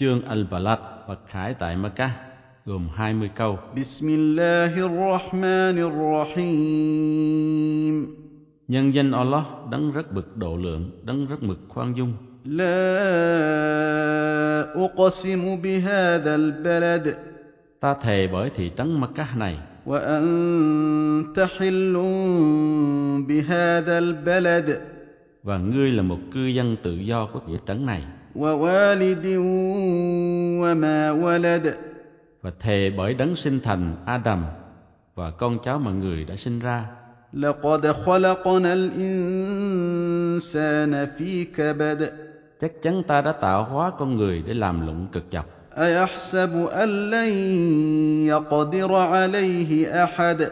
Chương Al-Balad bậc khải tại Mecca gồm 20 câu. بسم الله الرحمن الرحيم Nhân danh Allah đấng rất bực độ lượng, đấng rất mực khoan dung. لا أقسم بهذا البلد Ta thề bởi thị trấn Mecca này وأنت حل بهذا البلد và ngươi là một cư dân tự do của thị trấn này ووالد وما ولد và thề bởi đấng sinh thành Adam và con cháu mà người đã sinh ra. لقد خلقنا الإنسان في كبد Chắc chắn ta đã tạo hóa con người để làm lụng cực nhọc. أيحسب أن لن يقدر عليه أحد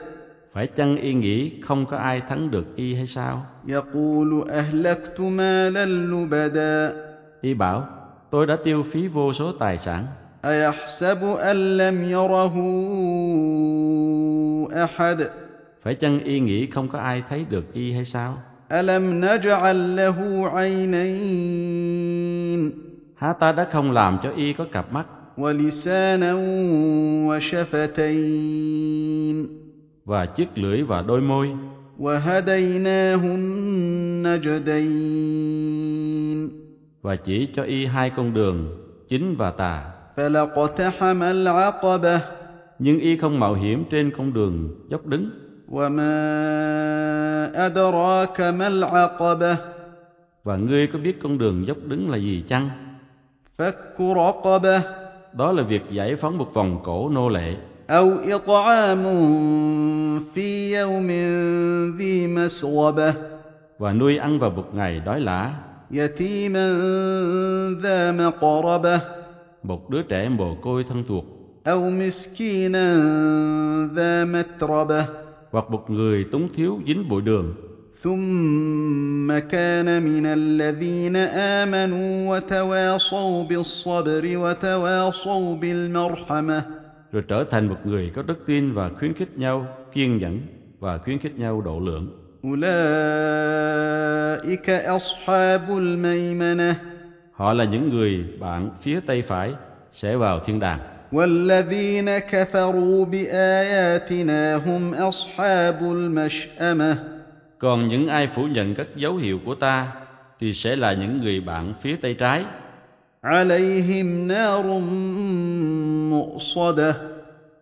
Phải chăng y nghĩ không có ai thắng được y hay sao? يقول أهلكت مالا لبدا Y bảo, tôi đã tiêu phí vô số tài sản. أيحسب أن لم يره أحد Phải chăng y nghĩ không có ai thấy được y hay sao? ألم نجعل له عينين Há ta đã không làm cho y có cặp mắt ولسانا وشفتين và chiếc lưỡi và đôi môi وهديناه النجدين và chỉ cho y hai con đường, chính và tà. فلاقتحم العقبة Nhưng y không mạo hiểm trên con đường dốc đứng. وما أدراك ما العقبة Và ngươi có biết con đường dốc đứng là gì chăng? فك رقبة Đó là việc giải phóng một vòng cổ nô lệ أو إطعام في يوم ذي مسغبة và nuôi ăn vào một ngày đói lả يتيما ذا مقربة một đứa trẻ mồ côi thân thuộc أو مسكينا ذا متربة hoặc một người túng thiếu dính bụi đường ثم كان من الذين آمنوا وتواصوا بالصبر وتواصوا بالمرحمة rồi trở thành một người có đức tin và khuyến khích nhau kiên nhẫn và khuyến khích nhau độ lượng أولئك أصحاب الميمنة họ là những người bạn phía tay phải sẽ vào thiên đàng والذين كفروا بآياتنا هم أصحاب المشأمة còn những ai phủ nhận các dấu hiệu của ta thì sẽ là những người bạn phía tay trái عليهم نار مؤصدة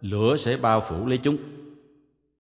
lửa sẽ bao phủ lấy chúng